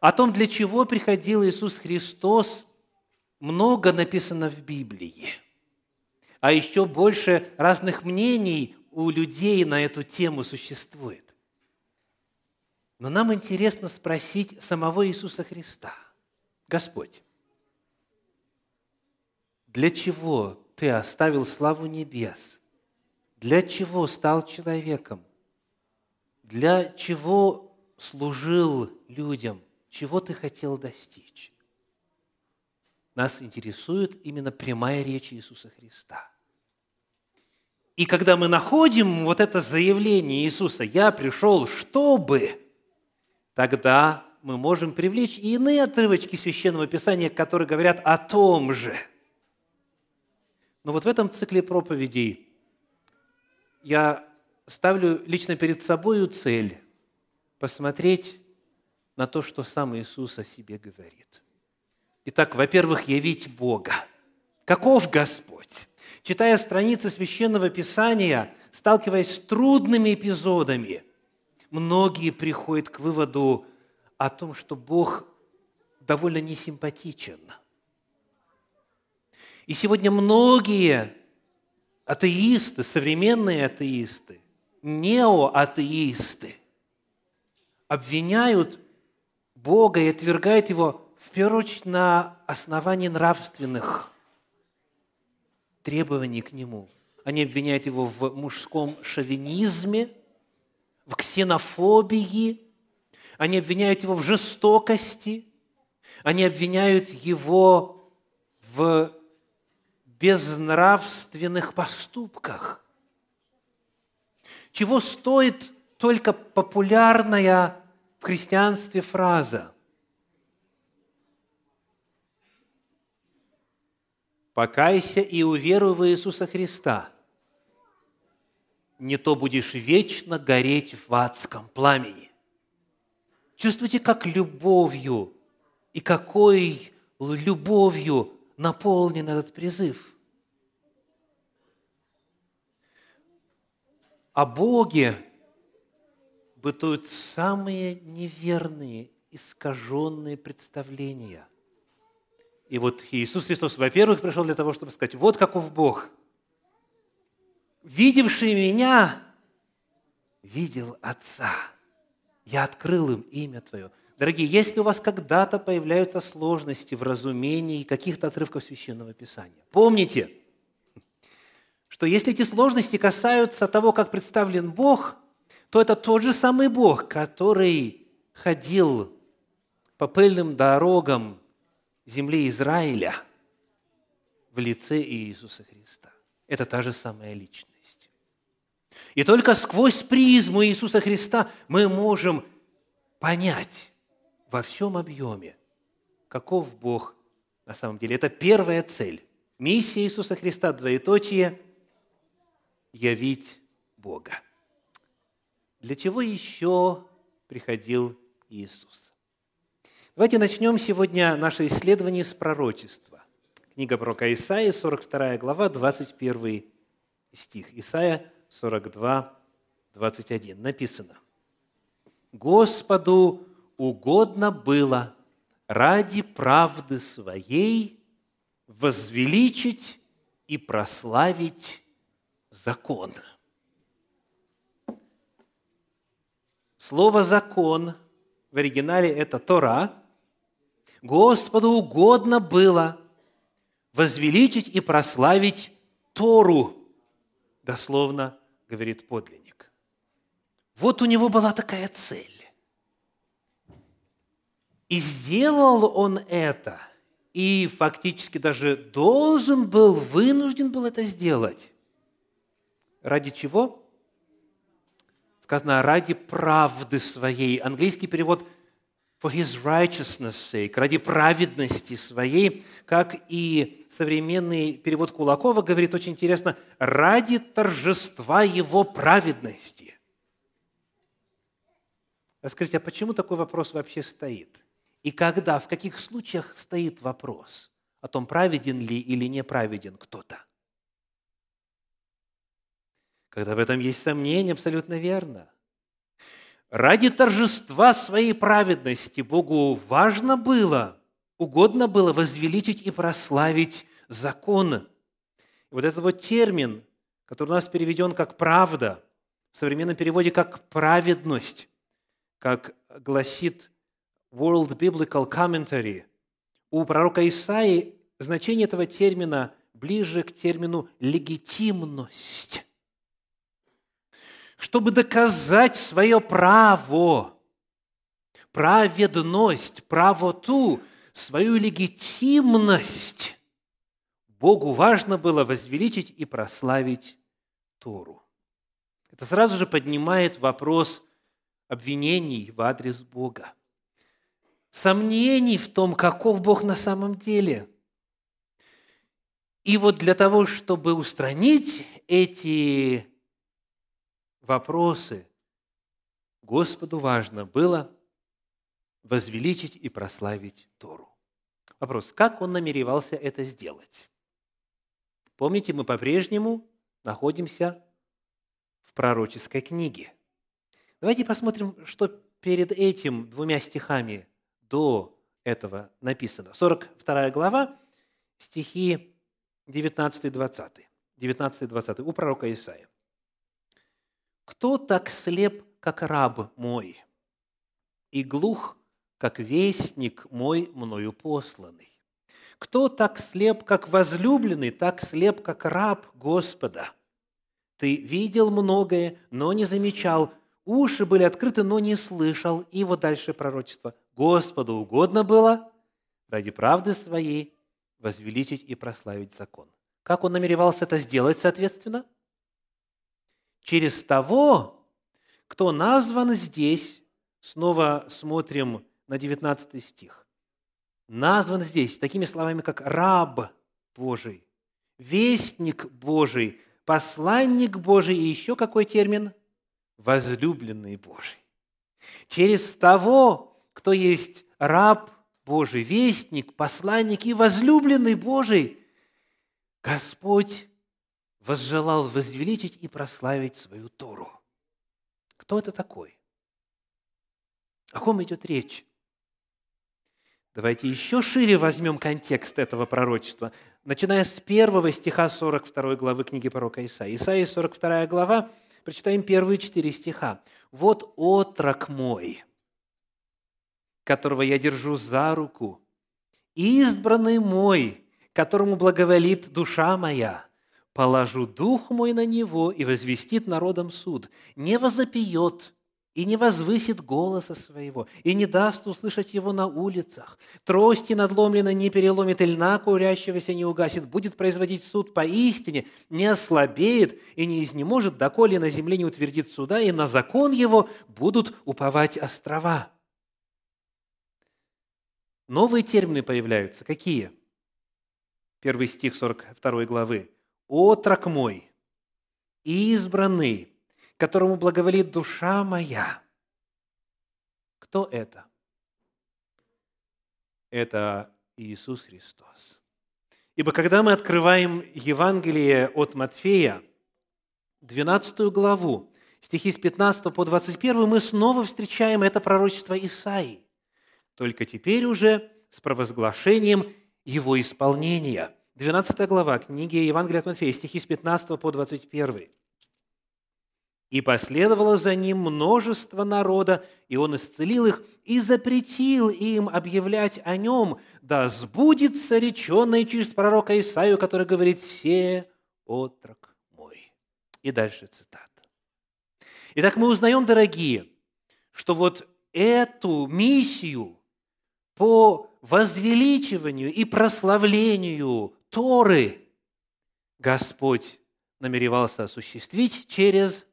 О том, для чего приходил Иисус Христос, много написано в Библии. А еще больше разных мнений у людей на эту тему существует. Но нам интересно спросить самого Иисуса Христа. Господь, для чего Ты оставил славу небес? Для чего стал человеком? Для чего служил людям? Чего Ты хотел достичь? Нас интересует именно прямая речь Иисуса Христа. И когда мы находим вот это заявление Иисуса, «Я пришел, чтобы», тогда мы можем привлечь и иные отрывочки Священного Писания, которые говорят о том же. Но вот в этом цикле проповедей я ставлю лично перед собой цель посмотреть на то, что сам Иисус о себе говорит. Итак, во-первых, явить Бога. Каков Господь? Читая страницы Священного Писания, сталкиваясь с трудными эпизодами, многие приходят к выводу о том, что Бог довольно несимпатичен. И сегодня многие атеисты, современные атеисты, неоатеисты обвиняют Бога и отвергают Его в первую очередь на основании нравственных требований к Нему. Они обвиняют Его в мужском шовинизме, в ксенофобии, они обвиняют Его в жестокости, они обвиняют Его в безнравственных поступках. Чего стоит только популярная христианстве фраза «Покайся и уверуй в Иисуса Христа, не то будешь вечно гореть в адском пламени». Чувствуйте, как любовью и какой любовью наполнен этот призыв. О Боге бытуют самые неверные, искаженные представления. И вот Иисус Христос, во-первых, пришел для того, чтобы сказать, вот каков Бог. Видевший меня, видел Отца. Я открыл им имя Твое. Дорогие, если у вас когда-то появляются сложности в разумении каких-то отрывков Священного Писания, помните, что если эти сложности касаются того, как представлен Бог, то это тот же самый Бог, который ходил по пыльным дорогам земли Израиля в лице Иисуса Христа. Это та же самая личность. И только сквозь призму Иисуса Христа мы можем понять, во всем объеме, каков Бог на самом деле. Это первая цель. Миссия Иисуса Христа, двоеточие, явить Бога. Для чего еще приходил Иисус? Давайте начнем сегодня наше исследование с пророчества. Книга пророка Исаии, 42 глава, 21 стих. Исаия 42, 21. Написано. «Господу угодно было ради правды своей возвеличить и прославить закон. Слово «закон» в оригинале это Тора. Господу угодно было возвеличить и прославить Тору, дословно говорит подлинник. Вот у него была такая цель. И сделал он это, и фактически даже должен был, вынужден был это сделать. Ради чего? Сказано, ради правды своей. Английский перевод for his righteousness sake, ради праведности своей, как и современный перевод Кулакова говорит очень интересно, ради торжества его праведности. Скажите, а почему такой вопрос вообще стоит? И когда, в каких случаях стоит вопрос о том, праведен ли или не праведен кто-то? Когда в этом есть сомнение, абсолютно верно. ради торжества своей праведности Богу важно было, угодно было возвеличить и прославить закон. И вот этот вот термин, который у нас переведен как «правда», в современном переводе как «праведность», как гласит World Biblical Commentary, у пророка Исаии значение этого термина ближе к термину «легитимность» чтобы доказать свое право, праведность, правоту, свою легитимность, Богу важно было возвеличить и прославить Тору. Это сразу же поднимает вопрос обвинений в адрес Бога. Сомнений в том, каков Бог на самом деле. И вот для того, чтобы устранить эти вопросы, Господу важно было возвеличить и прославить Тору. Вопрос, как он намеревался это сделать? Помните, мы по-прежнему находимся в пророческой книге. Давайте посмотрим, что перед этим двумя стихами до этого написано. 42 глава, стихи 19-20. 19-20 у пророка Исаия. Кто так слеп, как раб мой, и глух, как вестник мой мною посланный? Кто так слеп, как возлюбленный, так слеп, как раб Господа? Ты видел многое, но не замечал, уши были открыты, но не слышал. И вот дальше пророчество. Господу угодно было ради правды своей возвеличить и прославить закон. Как он намеревался это сделать, соответственно? Через того, кто назван здесь, снова смотрим на 19 стих, назван здесь такими словами, как раб Божий, вестник Божий, посланник Божий и еще какой термин? Возлюбленный Божий. Через того, кто есть раб Божий, вестник, посланник и возлюбленный Божий, Господь возжелал возвеличить и прославить свою Тору. Кто это такой? О ком идет речь? Давайте еще шире возьмем контекст этого пророчества, начиная с первого стиха 42 главы книги пророка Исаии. Исаия 42 глава, прочитаем первые четыре стиха. «Вот отрок мой, которого я держу за руку, избранный мой, которому благоволит душа моя положу дух мой на него и возвестит народом суд, не возопьет и не возвысит голоса своего, и не даст услышать его на улицах. Трости надломлено не переломит, и льна курящегося не угасит. Будет производить суд поистине, не ослабеет и не изнеможет, доколе на земле не утвердит суда, и на закон его будут уповать острова». Новые термины появляются. Какие? Первый стих 42 главы отрок мой, избранный, которому благоволит душа моя. Кто это? Это Иисус Христос. Ибо когда мы открываем Евангелие от Матфея, 12 главу, стихи с 15 по 21, мы снова встречаем это пророчество Исаии, только теперь уже с провозглашением его исполнения – 12 глава книги Евангелия от Матфея, стихи с 15 по 21. «И последовало за ним множество народа, и он исцелил их и запретил им объявлять о нем, да сбудется реченное через пророка Исаию, который говорит «Се отрок мой». И дальше цитата. Итак, мы узнаем, дорогие, что вот эту миссию по возвеличиванию и прославлению Торы Господь намеревался осуществить через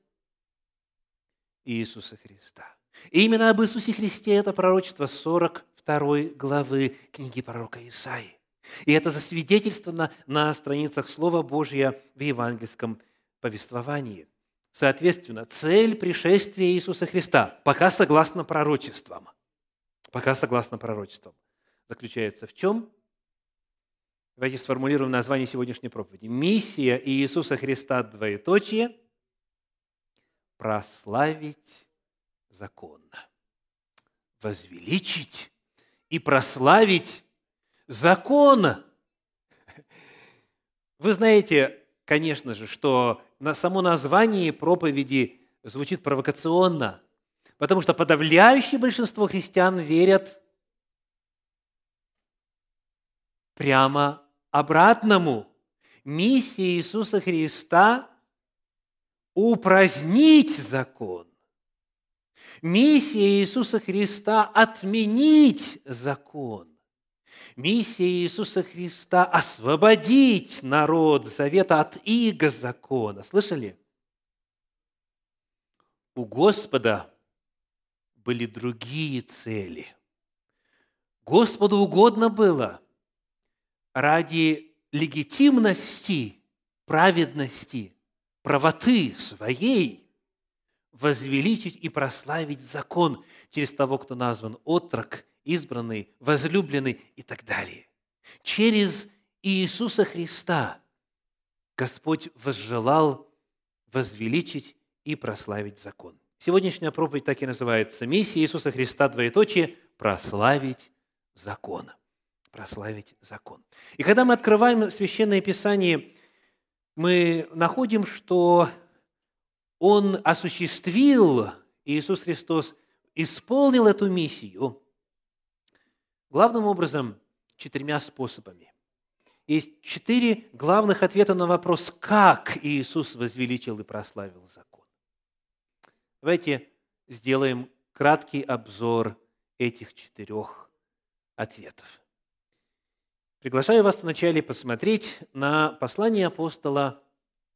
Иисуса Христа. И именно об Иисусе Христе это пророчество 42 главы книги пророка Исаии. И это засвидетельствовано на страницах Слова Божьего в евангельском повествовании. Соответственно, цель пришествия Иисуса Христа, пока согласно пророчествам, пока согласно пророчествам, заключается в чем? Давайте сформулируем название сегодняшней проповеди. Миссия Иисуса Христа, двоеточие, прославить закон. Возвеличить и прославить закон. Вы знаете, конечно же, что на само название проповеди звучит провокационно, потому что подавляющее большинство христиан верят прямо обратному. Миссия Иисуса Христа – упразднить закон. Миссия Иисуса Христа – отменить закон. Миссия Иисуса Христа – освободить народ завета от иго закона. Слышали? У Господа были другие цели. Господу угодно было ради легитимности, праведности, правоты своей возвеличить и прославить закон через того, кто назван отрок, избранный, возлюбленный и так далее. Через Иисуса Христа Господь возжелал возвеличить и прославить закон. Сегодняшняя проповедь так и называется «Миссия Иисуса Христа, двоеточие, прославить закон». Прославить закон. И когда мы открываем Священное Писание, мы находим, что Он осуществил, Иисус Христос исполнил эту миссию главным образом четырьмя способами. Есть четыре главных ответа на вопрос, как Иисус возвеличил и прославил закон. Давайте сделаем краткий обзор этих четырех ответов. Приглашаю вас вначале посмотреть на послание апостола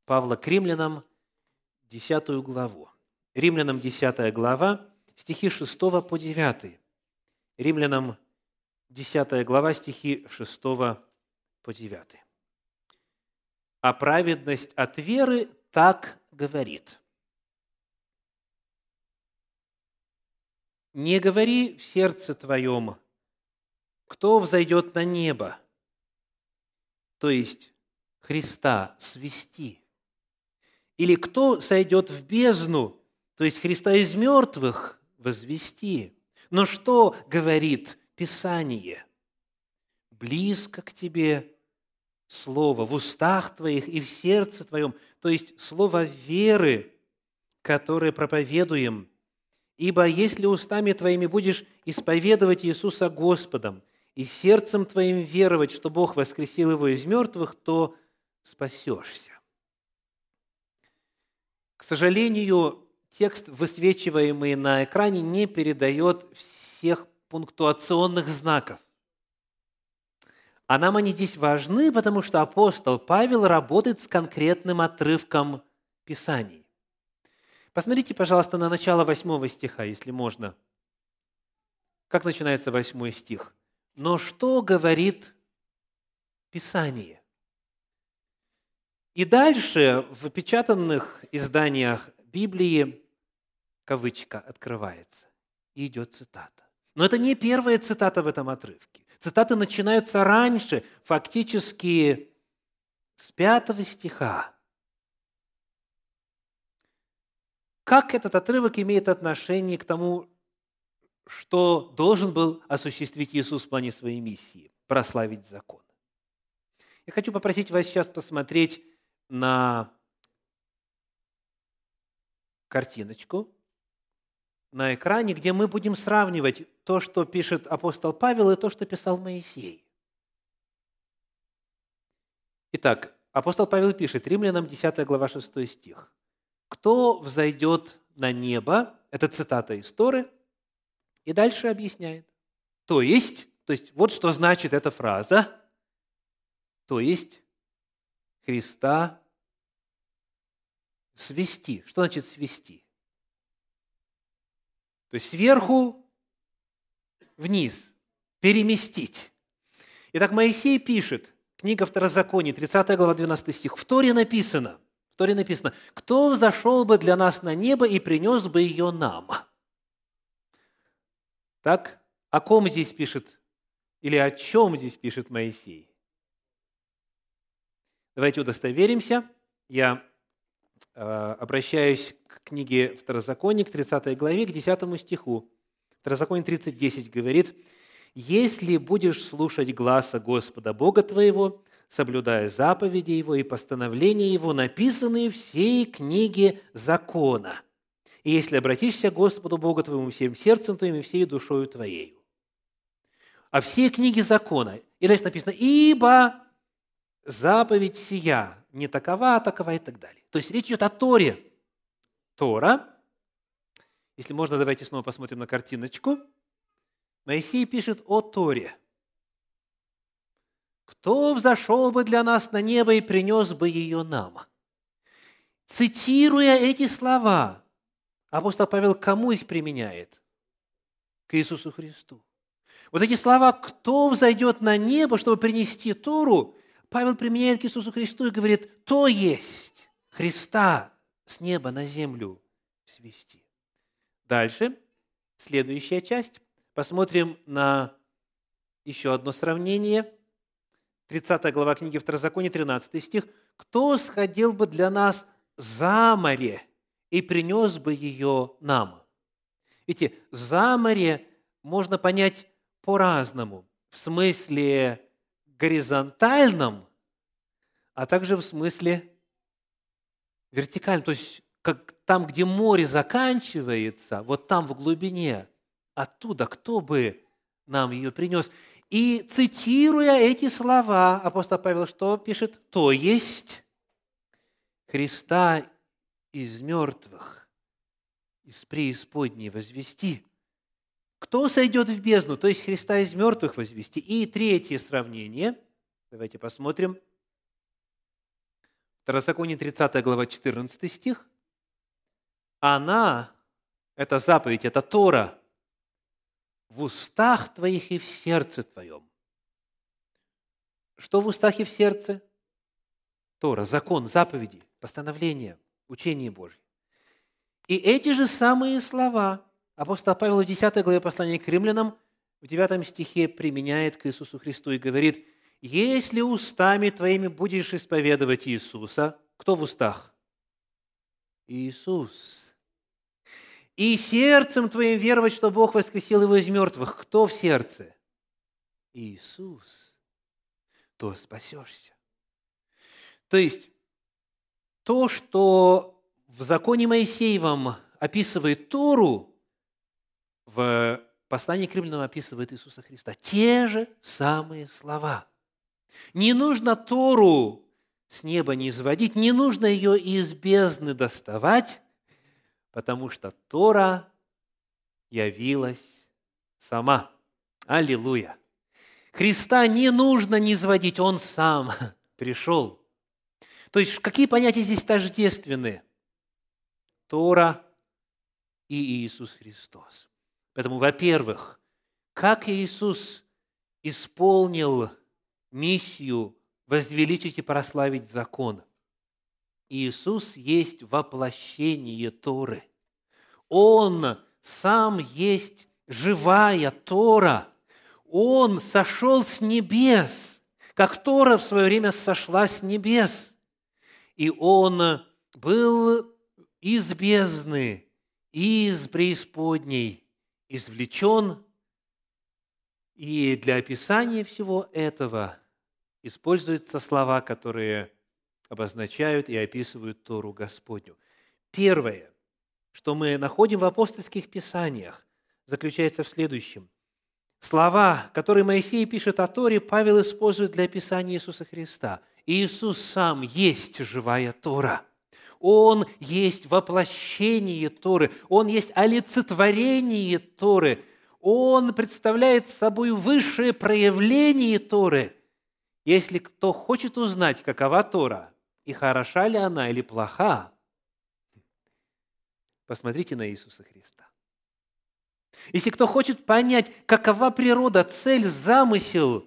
Павла к римлянам, 10 главу. Римлянам 10 глава, стихи 6 по 9. Римлянам 10 глава, стихи 6 по 9. «А праведность от веры так говорит – не говори в сердце твоем, кто взойдет на небо, то есть Христа свести, или кто сойдет в бездну, то есть Христа из мертвых возвести. Но что говорит Писание? Близко к тебе Слово в устах твоих и в сердце твоем, то есть Слово веры, которое проповедуем – Ибо если устами твоими будешь исповедовать Иисуса Господом и сердцем твоим веровать, что Бог воскресил его из мертвых, то спасешься. К сожалению, текст, высвечиваемый на экране, не передает всех пунктуационных знаков. А нам они здесь важны, потому что апостол Павел работает с конкретным отрывком Писаний. Посмотрите, пожалуйста, на начало восьмого стиха, если можно. Как начинается восьмой стих? «Но что говорит Писание?» И дальше в печатанных изданиях Библии кавычка открывается, и идет цитата. Но это не первая цитата в этом отрывке. Цитаты начинаются раньше, фактически с пятого стиха. Как этот отрывок имеет отношение к тому, что должен был осуществить Иисус в плане своей миссии – прославить закон? Я хочу попросить вас сейчас посмотреть на картиночку на экране, где мы будем сравнивать то, что пишет апостол Павел, и то, что писал Моисей. Итак, апостол Павел пишет, Римлянам 10 глава 6 стих. «Кто взойдет на небо?» Это цитата из Торы. И дальше объясняет. То есть, то есть вот что значит эта фраза. То есть Христа свести. Что значит свести? То есть сверху вниз, переместить. Итак, Моисей пишет, книга Второзакония, 30 глава, 12 стих, в Торе написано – Торе написано, кто взошел бы для нас на небо и принес бы ее нам? Так, о ком здесь пишет, или о чем здесь пишет Моисей? Давайте удостоверимся. Я э, обращаюсь к книге Второзакония, к 30 главе, к 10 стиху. Второзаконие 30.10 говорит, «Если будешь слушать гласа Господа Бога твоего, соблюдая заповеди Его и постановления Его, написанные всей книге закона, и если обратишься к Господу Богу твоему всем сердцем твоим и всей душою твоей». А все книги закона. И дальше написано, «Ибо заповедь сия не такова, а такова» и так далее. То есть речь идет о Торе. Тора. Если можно, давайте снова посмотрим на картиночку. Моисей пишет о Торе – кто взошел бы для нас на небо и принес бы ее нам? Цитируя эти слова, апостол Павел кому их применяет? К Иисусу Христу. Вот эти слова «кто взойдет на небо, чтобы принести Тору», Павел применяет к Иисусу Христу и говорит «то есть Христа с неба на землю свести». Дальше, следующая часть. Посмотрим на еще одно сравнение – 30 глава книги Второзакония, 13 стих. «Кто сходил бы для нас за море и принес бы ее нам?» Видите, за море можно понять по-разному. В смысле горизонтальном, а также в смысле вертикальном. То есть как там, где море заканчивается, вот там в глубине, оттуда кто бы нам ее принес. И цитируя эти слова, апостол Павел что пишет? То есть Христа из мертвых, из преисподней возвести. Кто сойдет в бездну? То есть Христа из мертвых возвести. И третье сравнение. Давайте посмотрим. Второзаконие 30 глава 14 стих. Она, это заповедь, это Тора – в устах твоих и в сердце твоем. Что в устах и в сердце? Тора, закон, заповеди, постановления, учение Божье. И эти же самые слова апостол Павел в 10 главе послания к римлянам в 9 стихе применяет к Иисусу Христу и говорит, «Если устами твоими будешь исповедовать Иисуса...» Кто в устах? Иисус и сердцем твоим веровать, что Бог воскресил его из мертвых. Кто в сердце? Иисус. То спасешься. То есть, то, что в законе Моисеевом описывает Тору, в послании к римлянам описывает Иисуса Христа. Те же самые слова. Не нужно Тору с неба не изводить, не нужно ее из бездны доставать, потому что Тора явилась сама. Аллилуйя! Христа не нужно не изводить, Он сам пришел. То есть, какие понятия здесь тождественны? Тора и Иисус Христос. Поэтому, во-первых, как Иисус исполнил миссию возвеличить и прославить закон – Иисус есть воплощение Торы. Он сам есть живая Тора. Он сошел с небес, как Тора в свое время сошла с небес. И Он был из бездны, из преисподней извлечен. И для описания всего этого используются слова, которые обозначают и описывают Тору Господню. Первое, что мы находим в апостольских писаниях, заключается в следующем. Слова, которые Моисей пишет о Торе, Павел использует для описания Иисуса Христа. Иисус сам есть живая Тора. Он есть воплощение Торы, Он есть олицетворение Торы, Он представляет собой высшее проявление Торы. Если кто хочет узнать, какова Тора, и хороша ли она или плоха, посмотрите на Иисуса Христа. Если кто хочет понять, какова природа, цель, замысел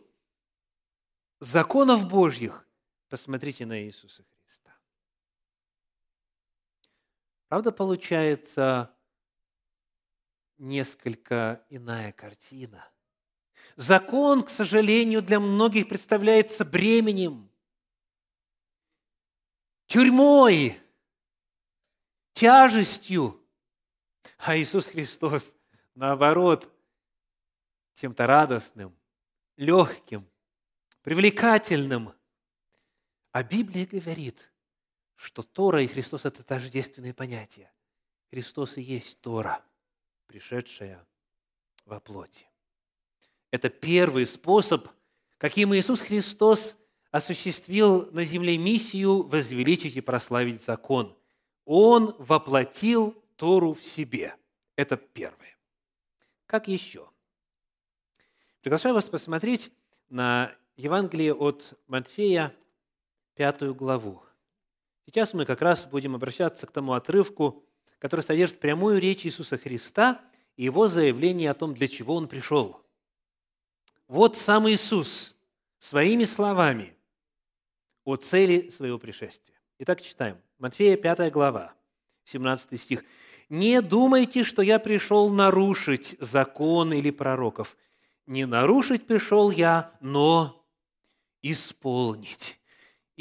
законов Божьих, посмотрите на Иисуса Христа. Правда, получается несколько иная картина. Закон, к сожалению, для многих представляется бременем – тюрьмой, тяжестью. А Иисус Христос, наоборот, чем-то радостным, легким, привлекательным. А Библия говорит, что Тора и Христос – это тождественные понятия. Христос и есть Тора, пришедшая во плоти. Это первый способ, каким Иисус Христос осуществил на земле миссию возвеличить и прославить закон. Он воплотил Тору в себе. Это первое. Как еще? Приглашаю вас посмотреть на Евангелие от Матфея, пятую главу. Сейчас мы как раз будем обращаться к тому отрывку, который содержит прямую речь Иисуса Христа и его заявление о том, для чего Он пришел. Вот сам Иисус своими словами о цели своего пришествия. Итак, читаем. Матфея 5 глава, 17 стих. «Не думайте, что я пришел нарушить закон или пророков – не нарушить пришел я, но исполнить.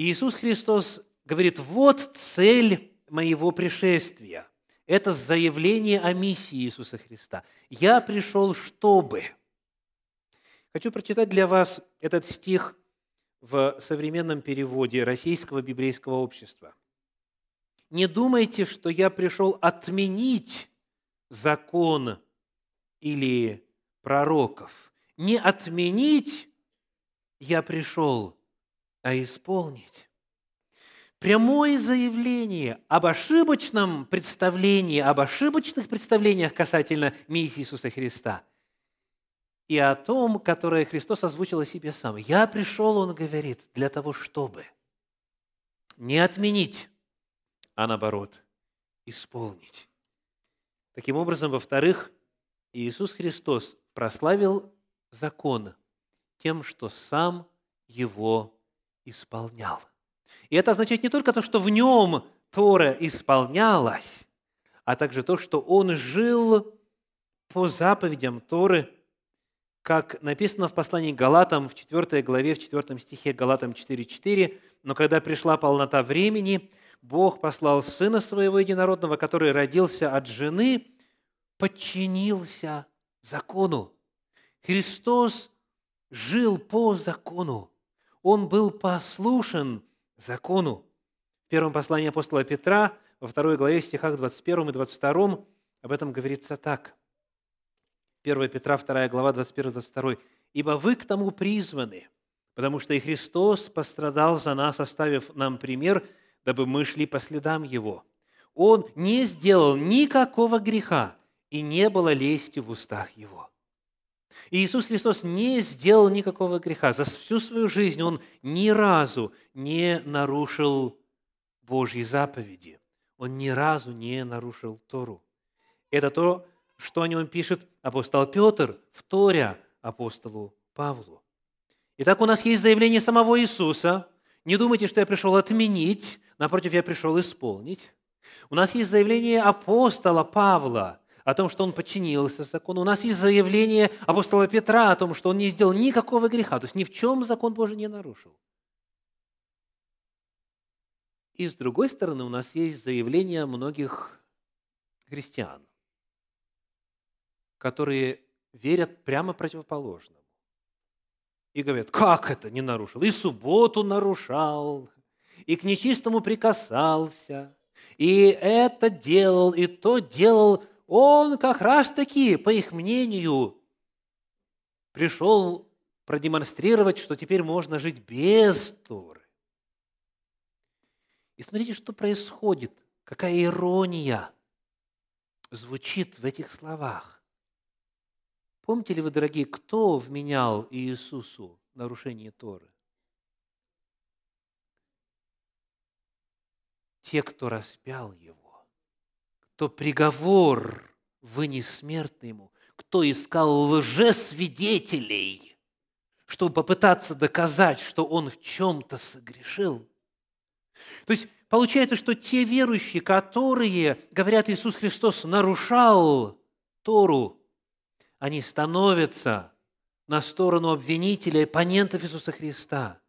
Иисус Христос говорит, вот цель моего пришествия. Это заявление о миссии Иисуса Христа. Я пришел, чтобы. Хочу прочитать для вас этот стих в современном переводе Российского библейского общества. «Не думайте, что я пришел отменить закон или пророков не отменить я пришел, а исполнить. Прямое заявление об ошибочном представлении, об ошибочных представлениях касательно миссии Иисуса Христа и о том, которое Христос озвучил о себе сам. «Я пришел, Он говорит, для того, чтобы не отменить, а наоборот, исполнить». Таким образом, во-вторых, Иисус Христос прославил закон тем, что сам его исполнял. И это означает не только то, что в нем Тора исполнялась, а также то, что он жил по заповедям Торы, как написано в послании Галатам в 4 главе, в 4 стихе Галатам 4.4, «Но когда пришла полнота времени, Бог послал Сына Своего Единородного, который родился от жены, подчинился закону, Христос жил по закону. Он был послушен закону. В первом послании апостола Петра, во второй главе, стихах 21 и 22, об этом говорится так. 1 Петра, 2 глава, 21-22. «Ибо вы к тому призваны, потому что и Христос пострадал за нас, оставив нам пример, дабы мы шли по следам Его. Он не сделал никакого греха, и не было лести в устах Его. И Иисус Христос не сделал никакого греха. За всю свою жизнь Он ни разу не нарушил Божьи заповеди. Он ни разу не нарушил Тору. Это то, что о нем пишет апостол Петр, вторя апостолу Павлу. Итак, у нас есть заявление самого Иисуса. Не думайте, что я пришел отменить, напротив, я пришел исполнить. У нас есть заявление апостола Павла о том, что он подчинился закону. У нас есть заявление апостола Петра о том, что он не сделал никакого греха, то есть ни в чем закон Божий не нарушил. И с другой стороны, у нас есть заявление многих христиан, которые верят прямо противоположному. И говорят, как это не нарушил? И субботу нарушал, и к нечистому прикасался, и это делал, и то делал он как раз-таки, по их мнению, пришел продемонстрировать, что теперь можно жить без Торы. И смотрите, что происходит, какая ирония звучит в этих словах. Помните ли вы, дорогие, кто вменял Иисусу нарушение Торы? Те, кто распял Его то приговор вынес ему, кто искал лжесвидетелей, чтобы попытаться доказать, что он в чем-то согрешил. То есть получается, что те верующие, которые говорят, Иисус Христос нарушал Тору, они становятся на сторону обвинителей, оппонентов Иисуса Христа.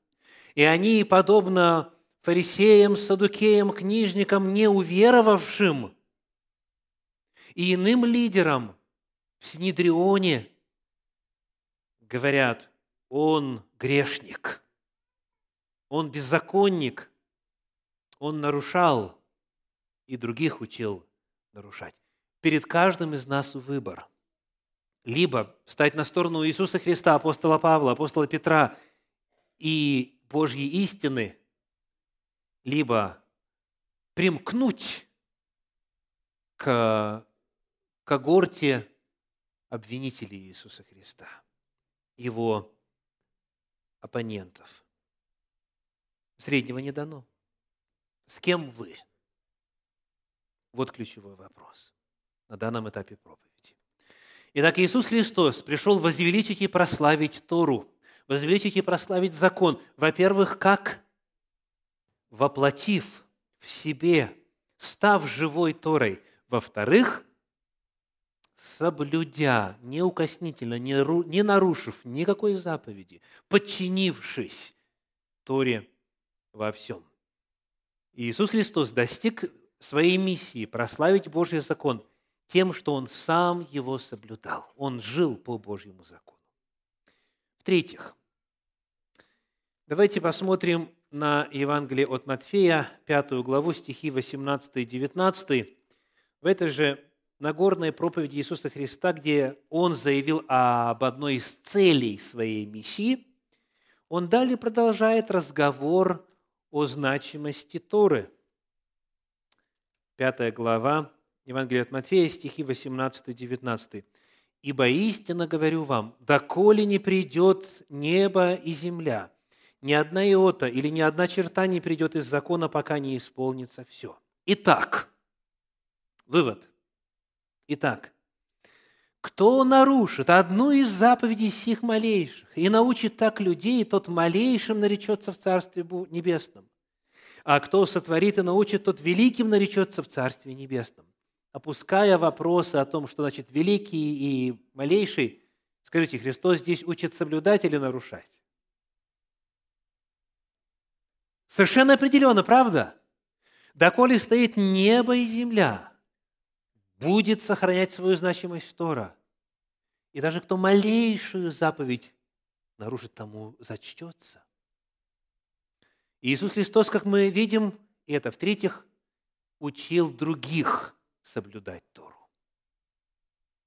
И они, подобно фарисеям, садукеям, книжникам, не уверовавшим – и иным лидерам в Синедрионе говорят, он грешник, он беззаконник, он нарушал и других учил нарушать. Перед каждым из нас выбор. Либо стать на сторону Иисуса Христа, апостола Павла, апостола Петра и Божьей истины, либо примкнуть к когорте обвинителей Иисуса Христа, его оппонентов. Среднего не дано. С кем вы? Вот ключевой вопрос на данном этапе проповеди. Итак, Иисус Христос пришел возвеличить и прославить Тору, возвеличить и прославить закон. Во-первых, как воплотив в себе, став живой Торой. Во-вторых, соблюдя, неукоснительно, не нарушив никакой заповеди, подчинившись Торе во всем. Иисус Христос достиг своей миссии прославить Божий закон тем, что Он сам его соблюдал. Он жил по Божьему закону. В-третьих, давайте посмотрим на Евангелие от Матфея, пятую главу, стихи 18 и 19. В этой же Нагорной проповеди Иисуса Христа, где Он заявил об одной из целей своей миссии, Он далее продолжает разговор о значимости Торы. Пятая глава Евангелия от Матфея, стихи 18-19. «Ибо истинно говорю вам, доколе не придет небо и земля, ни одна иота или ни одна черта не придет из закона, пока не исполнится все». Итак, вывод. Итак, кто нарушит одну из заповедей сих малейших и научит так людей, тот малейшим наречется в Царстве Небесном. А кто сотворит и научит, тот великим наречется в Царстве Небесном. Опуская вопросы о том, что значит великий и малейший, скажите, Христос здесь учит соблюдать или нарушать? Совершенно определенно, правда? Доколе стоит небо и земля, будет сохранять свою значимость Тора. И даже кто малейшую заповедь нарушит, тому зачтется. Иисус Христос, как мы видим, это в-третьих, учил других соблюдать Тору.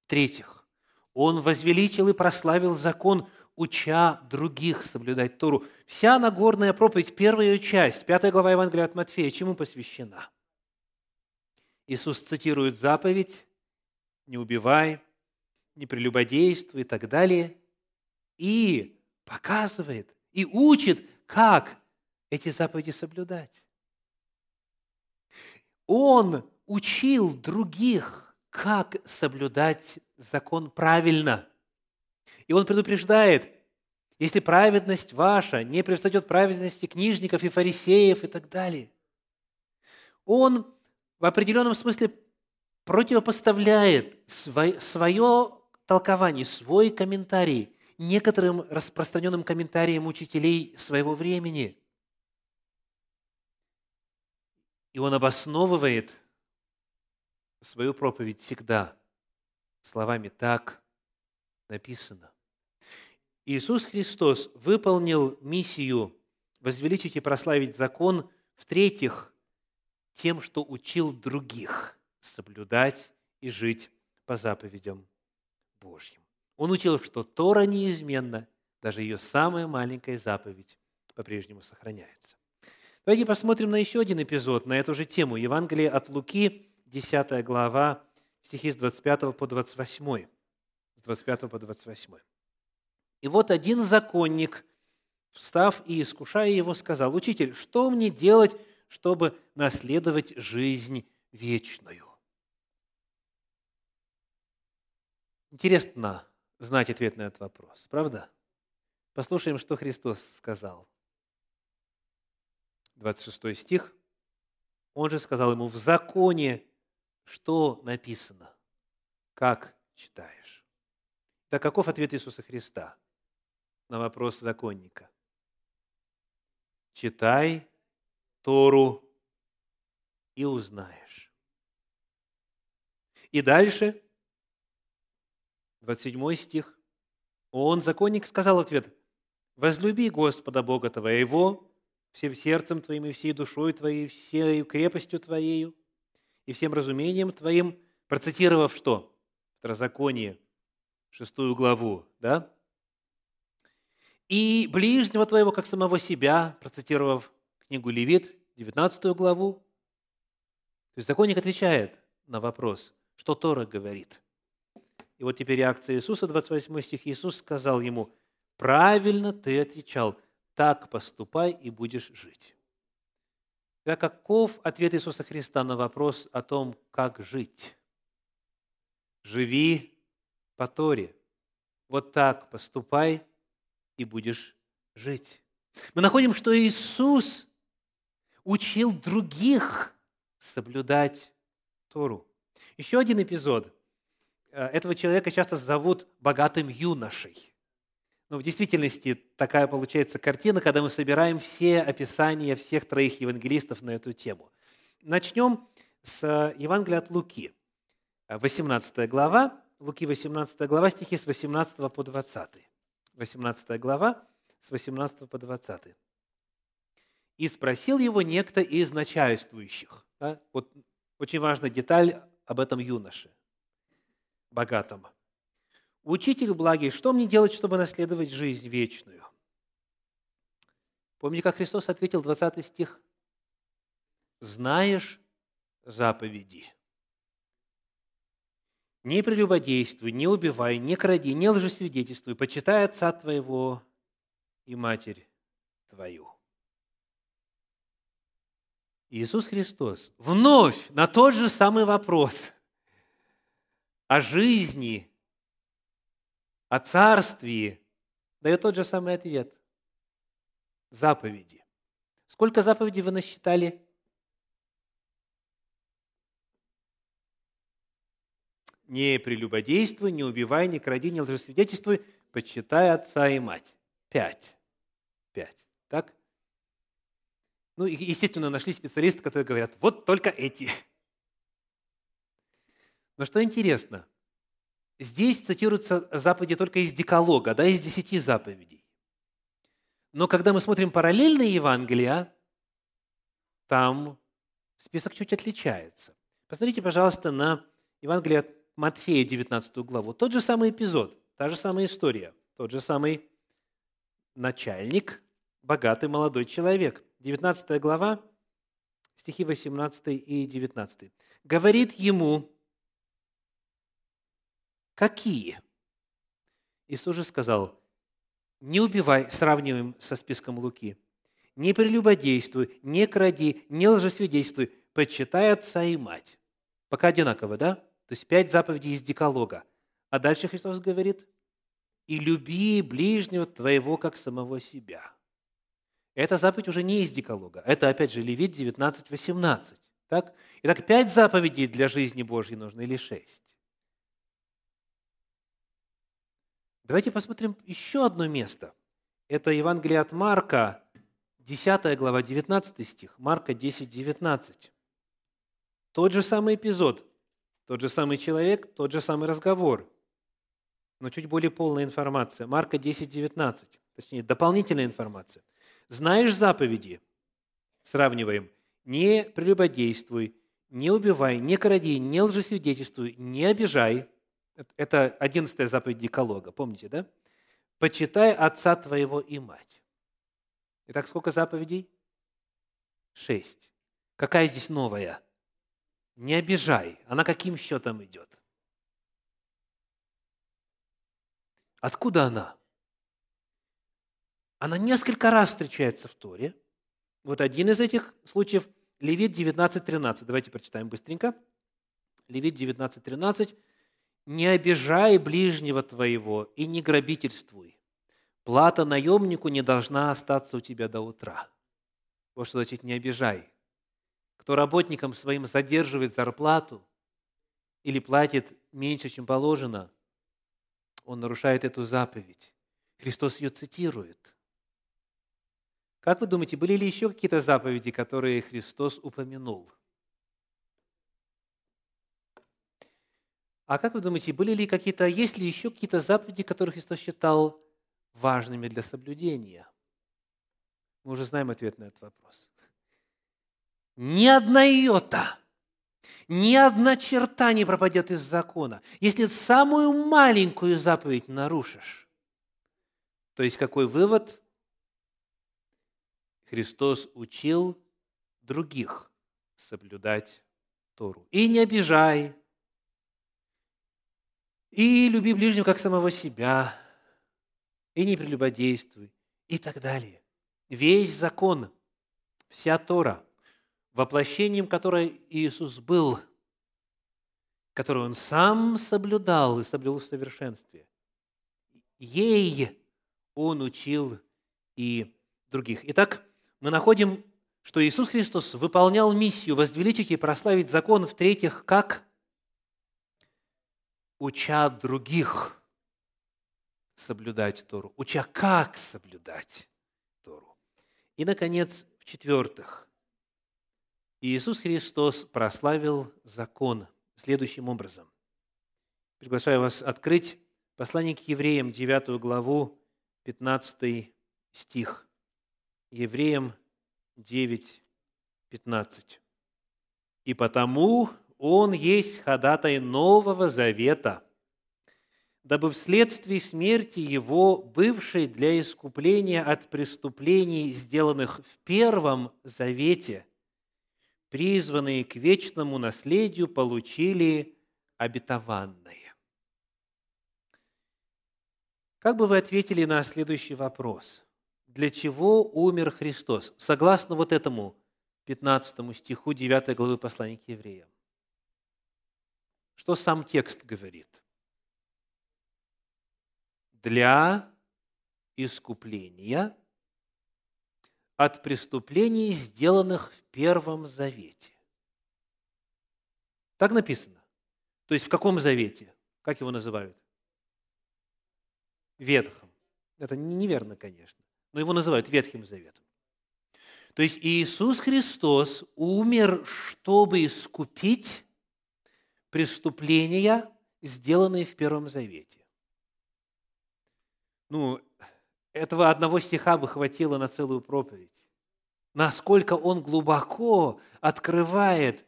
В-третьих, Он возвеличил и прославил закон, уча других соблюдать Тору. Вся Нагорная проповедь, первая часть, пятая глава Евангелия от Матфея, чему посвящена? Иисус цитирует заповедь «Не убивай», «Не прелюбодействуй» и так далее, и показывает, и учит, как эти заповеди соблюдать. Он учил других, как соблюдать закон правильно. И он предупреждает, если праведность ваша не превзойдет праведности книжников и фарисеев и так далее. Он в определенном смысле противопоставляет свое, толкование, свой комментарий некоторым распространенным комментариям учителей своего времени. И он обосновывает свою проповедь всегда словами «так написано». Иисус Христос выполнил миссию возвеличить и прославить закон, в-третьих, тем, что учил других соблюдать и жить по заповедям Божьим. Он учил, что Тора неизменна, даже ее самая маленькая заповедь по-прежнему сохраняется. Давайте посмотрим на еще один эпизод на эту же тему. Евангелие от Луки, 10 глава, стихи с 25 по 28. С 25 по 28. «И вот один законник, встав и искушая его, сказал, «Учитель, что мне делать, чтобы наследовать жизнь вечную?» Интересно знать ответ на этот вопрос, правда? Послушаем, что Христос сказал. 26 стих. Он же сказал ему, в законе что написано? Как читаешь? Так каков ответ Иисуса Христа на вопрос законника? Читай Тору и узнаешь. И дальше, 27 стих. Он, законник, сказал ответ, «Возлюби Господа Бога твоего всем сердцем твоим и всей душой твоей, всей крепостью твоею и всем разумением твоим», процитировав что? Второзаконие, шестую главу, да? «И ближнего твоего, как самого себя», процитировав книгу Левит, 19 главу. То есть законник отвечает на вопрос, что Тора говорит. И вот теперь реакция Иисуса, 28 стих. Иисус сказал ему, правильно ты отвечал, так поступай и будешь жить. Да каков ответ Иисуса Христа на вопрос о том, как жить? Живи по Торе. Вот так поступай и будешь жить. Мы находим, что Иисус учил других соблюдать Тору. Еще один эпизод. Э, этого человека часто зовут богатым юношей. Но в действительности такая получается картина, когда мы собираем все описания всех троих евангелистов на эту тему. Начнем с Евангелия от Луки, 18 глава, Луки 18 глава, стихи с 18 по 20. 18 глава, с 18 по 20. «И спросил его некто из начальствующих». Да? Вот очень важная деталь об этом юноше, богатом. «Учитель благий, что мне делать, чтобы наследовать жизнь вечную?» Помните, как Христос ответил, 20 стих? «Знаешь заповеди». Не прелюбодействуй, не убивай, не кради, не лжесвидетельствуй, почитай отца твоего и матерь твою. Иисус Христос вновь на тот же самый вопрос о жизни, о царстве дает тот же самый ответ. Заповеди. Сколько заповедей вы насчитали? Не прелюбодействуй, не убивай, не кради, не лжесвидетельствуй, почитай отца и мать. Пять. Пять. Так? Ну, естественно, нашли специалисты, которые говорят, вот только эти. Но что интересно, здесь цитируются заповеди только из Деколога, да, из десяти заповедей. Но когда мы смотрим параллельные Евангелия, там список чуть отличается. Посмотрите, пожалуйста, на Евангелие от Матфея, 19 главу. Тот же самый эпизод, та же самая история, тот же самый начальник, богатый молодой человек. 19 глава, стихи 18 и 19. Говорит ему, какие? Иисус же сказал, не убивай, сравниваем со списком Луки, не прелюбодействуй, не кради, не лжесвидетельствуй, почитай отца и мать. Пока одинаково, да? То есть пять заповедей из Деколога. А дальше Христос говорит, и люби ближнего твоего, как самого себя. Эта заповедь уже не из Деколога. Это, опять же, Левит 19, 18. Так? Итак, пять заповедей для жизни Божьей нужно или шесть? Давайте посмотрим еще одно место. Это Евангелие от Марка, 10 глава, 19 стих. Марка 10, 19. Тот же самый эпизод, тот же самый человек, тот же самый разговор, но чуть более полная информация. Марка 10, 19. Точнее, дополнительная информация. Знаешь заповеди? Сравниваем. Не прелюбодействуй, не убивай, не кради, не лжесвидетельствуй, не обижай. Это одиннадцатая заповедь Деколога, помните, да? Почитай отца твоего и мать. Итак, сколько заповедей? Шесть. Какая здесь новая? Не обижай. Она каким счетом идет? Откуда она? Она несколько раз встречается в Торе. Вот один из этих случаев – Левит 19.13. Давайте прочитаем быстренько. Левит 19.13. «Не обижай ближнего твоего и не грабительствуй. Плата наемнику не должна остаться у тебя до утра». Вот что значит «не обижай». Кто работникам своим задерживает зарплату или платит меньше, чем положено, он нарушает эту заповедь. Христос ее цитирует. Как вы думаете, были ли еще какие-то заповеди, которые Христос упомянул? А как вы думаете, были ли какие-то, есть ли еще какие-то заповеди, которые Христос считал важными для соблюдения? Мы уже знаем ответ на этот вопрос. Ни одна йота, ни одна черта не пропадет из закона. Если самую маленькую заповедь нарушишь, то есть какой вывод? Христос учил других соблюдать Тору. И не обижай, и люби ближнего как самого себя, и не прелюбодействуй, и так далее. Весь закон, вся Тора, воплощением которой Иисус был, которую Он сам соблюдал и соблюл в совершенстве. Ей Он учил и других. Итак, мы находим, что Иисус Христос выполнял миссию возвеличить и прославить закон, в-третьих, как уча других соблюдать Тору, уча как соблюдать Тору. И, наконец, в-четвертых, Иисус Христос прославил закон следующим образом. Приглашаю вас открыть послание к евреям, 9 главу, 15 стих. Евреям 9, 15. «И потому он есть ходатай Нового Завета, дабы вследствие смерти Его, бывшей для искупления от преступлений, сделанных в Первом Завете, призванные к вечному наследию, получили обетованное. Как бы вы ответили на следующий вопрос? Для чего умер Христос? Согласно вот этому 15 стиху 9 главы послания к евреям. Что сам текст говорит? Для искупления от преступлений, сделанных в Первом Завете. Так написано. То есть в каком завете? Как его называют? Ветхом. Это неверно, конечно, но его называют Ветхим Заветом. То есть Иисус Христос умер, чтобы искупить преступления, сделанные в Первом Завете. Ну, этого одного стиха бы хватило на целую проповедь. Насколько он глубоко открывает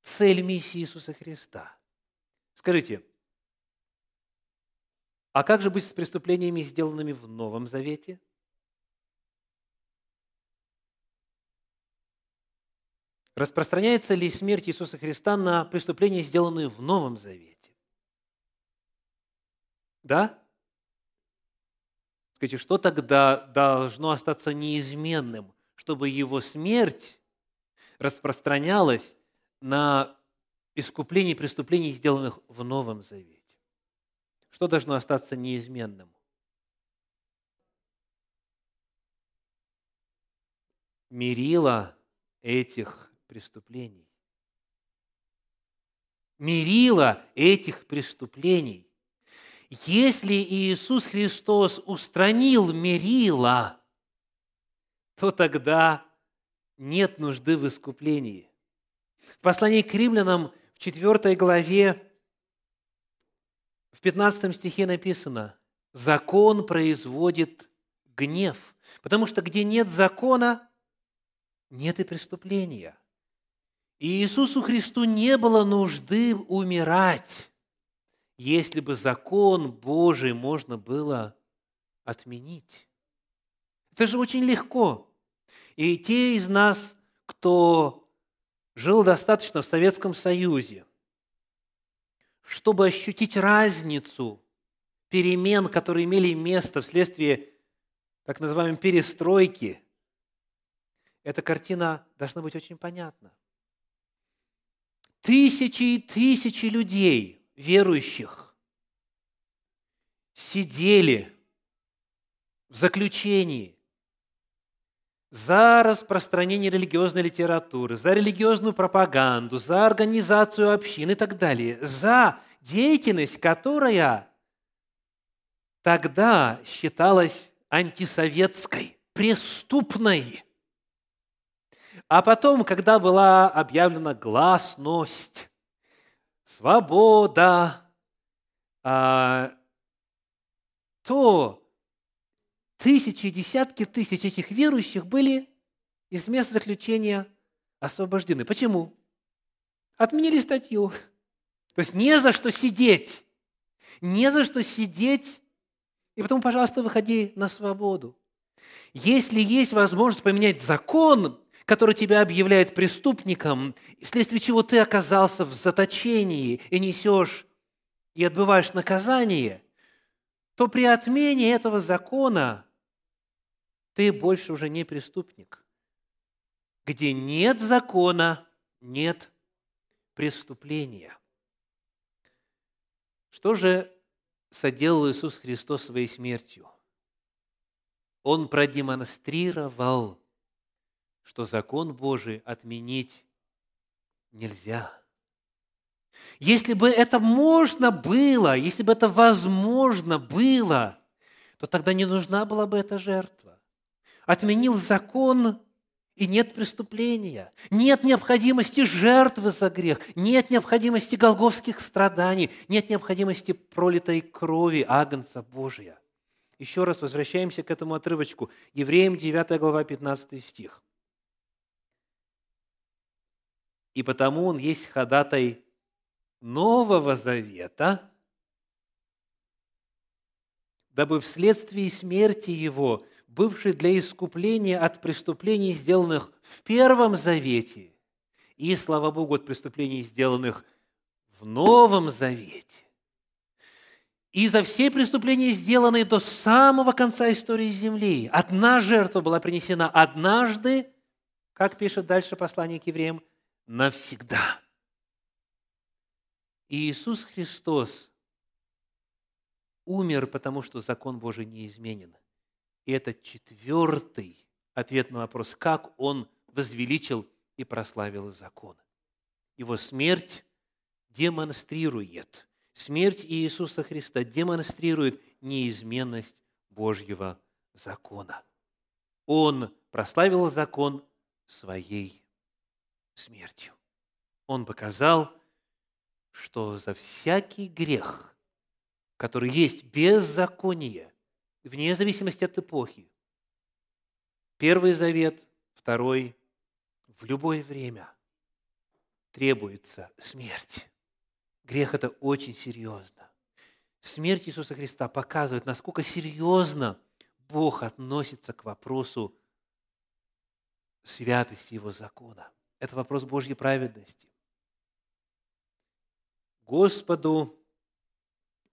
цель миссии Иисуса Христа. Скажите, а как же быть с преступлениями, сделанными в Новом Завете – Распространяется ли смерть Иисуса Христа на преступления, сделанные в Новом Завете? Да? Скажите, что тогда должно остаться неизменным, чтобы его смерть распространялась на искупление преступлений, сделанных в Новом Завете? Что должно остаться неизменным? Мерила этих преступлений. Мерила этих преступлений. Если Иисус Христос устранил мерила, то тогда нет нужды в искуплении. В послании к римлянам в 4 главе, в 15 стихе написано, «Закон производит гнев». Потому что где нет закона, нет и преступления – и Иисусу Христу не было нужды умирать, если бы закон Божий можно было отменить. Это же очень легко. И те из нас, кто жил достаточно в Советском Союзе, чтобы ощутить разницу перемен, которые имели место вследствие так называемой перестройки, эта картина должна быть очень понятна. Тысячи и тысячи людей, верующих, сидели в заключении за распространение религиозной литературы, за религиозную пропаганду, за организацию общин и так далее, за деятельность, которая тогда считалась антисоветской, преступной. А потом, когда была объявлена гласность, свобода, а, то тысячи, десятки тысяч этих верующих были из места заключения освобождены. Почему? Отменили статью. То есть не за что сидеть. Не за что сидеть. И потом, пожалуйста, выходи на свободу. Если есть возможность поменять закон, который тебя объявляет преступником, вследствие чего ты оказался в заточении и несешь и отбываешь наказание, то при отмене этого закона ты больше уже не преступник. Где нет закона, нет преступления. Что же соделал Иисус Христос своей смертью? Он продемонстрировал, что закон Божий отменить нельзя. Если бы это можно было, если бы это возможно было, то тогда не нужна была бы эта жертва. Отменил закон, и нет преступления, нет необходимости жертвы за грех, нет необходимости голговских страданий, нет необходимости пролитой крови Агнца Божия. Еще раз возвращаемся к этому отрывочку. Евреям 9 глава 15 стих. «И потому он есть ходатай Нового Завета, дабы вследствие смерти Его бывший для искупления от преступлений, сделанных в Первом Завете, и, слава Богу, от преступлений, сделанных в Новом Завете. И за все преступления, сделанные до самого конца истории Земли, одна жертва была принесена однажды, как пишет дальше послание к евреям, навсегда. И Иисус Христос умер, потому что закон Божий не изменен – и это четвертый ответ на вопрос, как он возвеличил и прославил закон. Его смерть демонстрирует, смерть Иисуса Христа демонстрирует неизменность Божьего закона. Он прославил закон своей смертью. Он показал, что за всякий грех, который есть беззаконие, вне зависимости от эпохи. Первый завет, второй, в любое время требуется смерть. Грех – это очень серьезно. Смерть Иисуса Христа показывает, насколько серьезно Бог относится к вопросу святости Его закона. Это вопрос Божьей праведности. Господу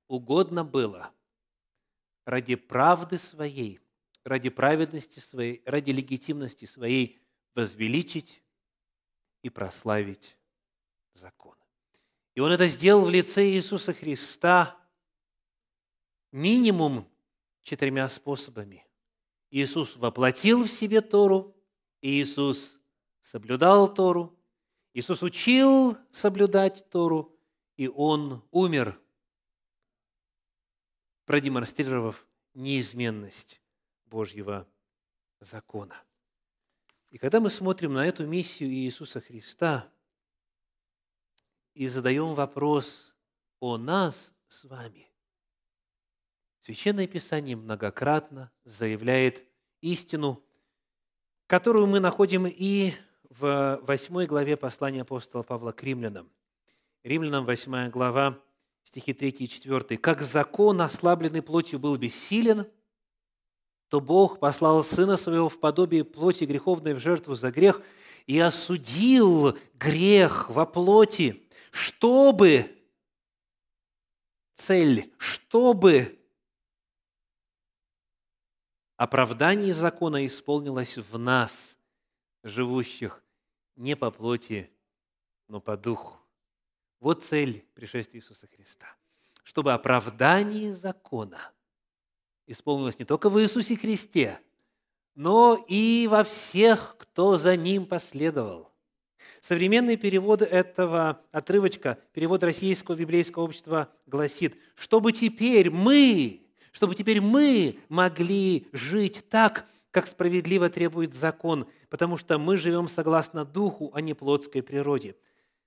угодно было – ради правды своей, ради праведности своей, ради легитимности своей возвеличить и прославить закон. И Он это сделал в лице Иисуса Христа минимум четырьмя способами. Иисус воплотил в себе Тору, Иисус соблюдал Тору, Иисус учил соблюдать Тору, и Он умер продемонстрировав неизменность Божьего закона. И когда мы смотрим на эту миссию Иисуса Христа и задаем вопрос о нас с вами, Священное Писание многократно заявляет истину, которую мы находим и в 8 главе послания апостола Павла к римлянам. Римлянам 8 глава, стихи 3 и 4. «Как закон, ослабленный плотью, был бессилен, то Бог послал Сына Своего в подобие плоти греховной в жертву за грех и осудил грех во плоти, чтобы цель, чтобы оправдание закона исполнилось в нас, живущих не по плоти, но по духу. Вот цель пришествия Иисуса Христа. Чтобы оправдание закона исполнилось не только в Иисусе Христе, но и во всех, кто за Ним последовал. Современный перевод этого отрывочка, перевод Российского библейского общества гласит, чтобы теперь мы, чтобы теперь мы могли жить так, как справедливо требует закон, потому что мы живем согласно духу, а не плотской природе.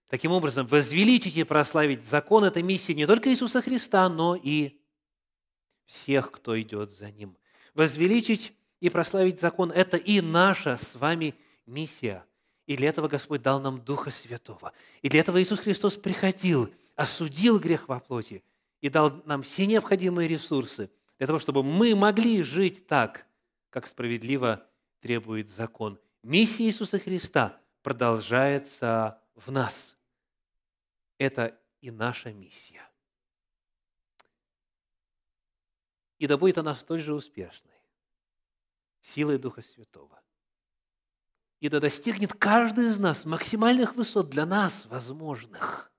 Таким образом, возвеличить и прославить закон – это миссия не только Иисуса Христа, но и всех, кто идет за Ним. Возвеличить и прославить закон – это и наша с вами миссия. И для этого Господь дал нам Духа Святого. И для этого Иисус Христос приходил, осудил грех во плоти и дал нам все необходимые ресурсы для того, чтобы мы могли жить так, как справедливо требует закон. Миссия Иисуса Христа продолжается в нас. Это и наша миссия. И да будет она столь же успешной, силой Духа Святого. И да достигнет каждый из нас максимальных высот для нас возможных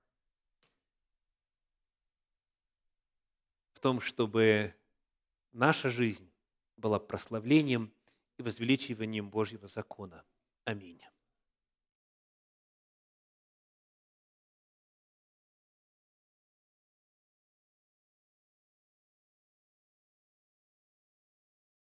в том, чтобы наша жизнь была прославлением и возвеличиванием Божьего закона. Аминь.